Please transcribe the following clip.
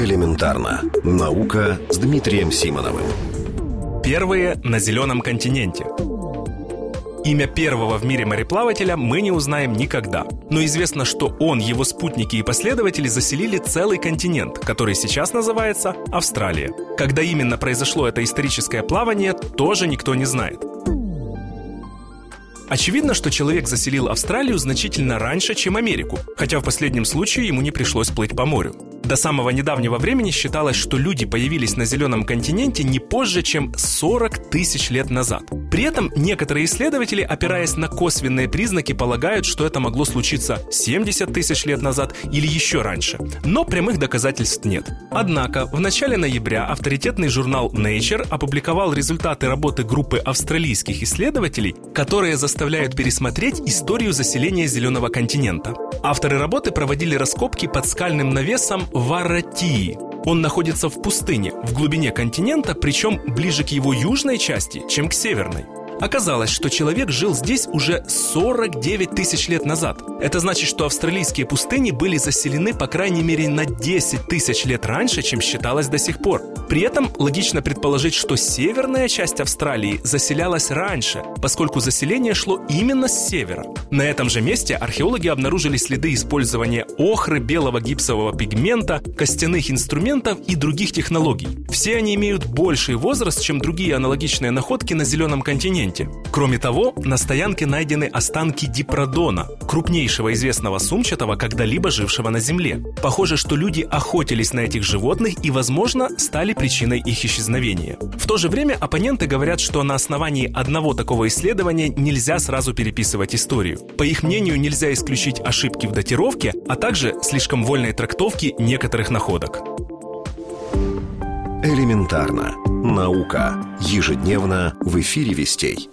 Элементарно. Наука с Дмитрием Симоновым. Первые на зеленом континенте. Имя первого в мире мореплавателя мы не узнаем никогда. Но известно, что он, его спутники и последователи заселили целый континент, который сейчас называется Австралия. Когда именно произошло это историческое плавание, тоже никто не знает. Очевидно, что человек заселил Австралию значительно раньше, чем Америку, хотя в последнем случае ему не пришлось плыть по морю. До самого недавнего времени считалось, что люди появились на зеленом континенте не позже, чем 40 тысяч лет назад. При этом некоторые исследователи, опираясь на косвенные признаки, полагают, что это могло случиться 70 тысяч лет назад или еще раньше. Но прямых доказательств нет. Однако, в начале ноября авторитетный журнал Nature опубликовал результаты работы группы австралийских исследователей, которые заставляют пересмотреть историю заселения зеленого континента. Авторы работы проводили раскопки под скальным навесом Варатии. Он находится в пустыне, в глубине континента, причем ближе к его южной части, чем к северной. Оказалось, что человек жил здесь уже 49 тысяч лет назад. Это значит, что австралийские пустыни были заселены по крайней мере на 10 тысяч лет раньше, чем считалось до сих пор. При этом логично предположить, что северная часть Австралии заселялась раньше, поскольку заселение шло именно с севера. На этом же месте археологи обнаружили следы использования охры, белого гипсового пигмента, костяных инструментов и других технологий. Все они имеют больший возраст, чем другие аналогичные находки на зеленом континенте континенте. Кроме того, на стоянке найдены останки дипродона, крупнейшего известного сумчатого, когда-либо жившего на Земле. Похоже, что люди охотились на этих животных и, возможно, стали причиной их исчезновения. В то же время оппоненты говорят, что на основании одного такого исследования нельзя сразу переписывать историю. По их мнению, нельзя исключить ошибки в датировке, а также слишком вольной трактовки некоторых находок. Элементарно. Наука. Ежедневно в эфире «Вестей».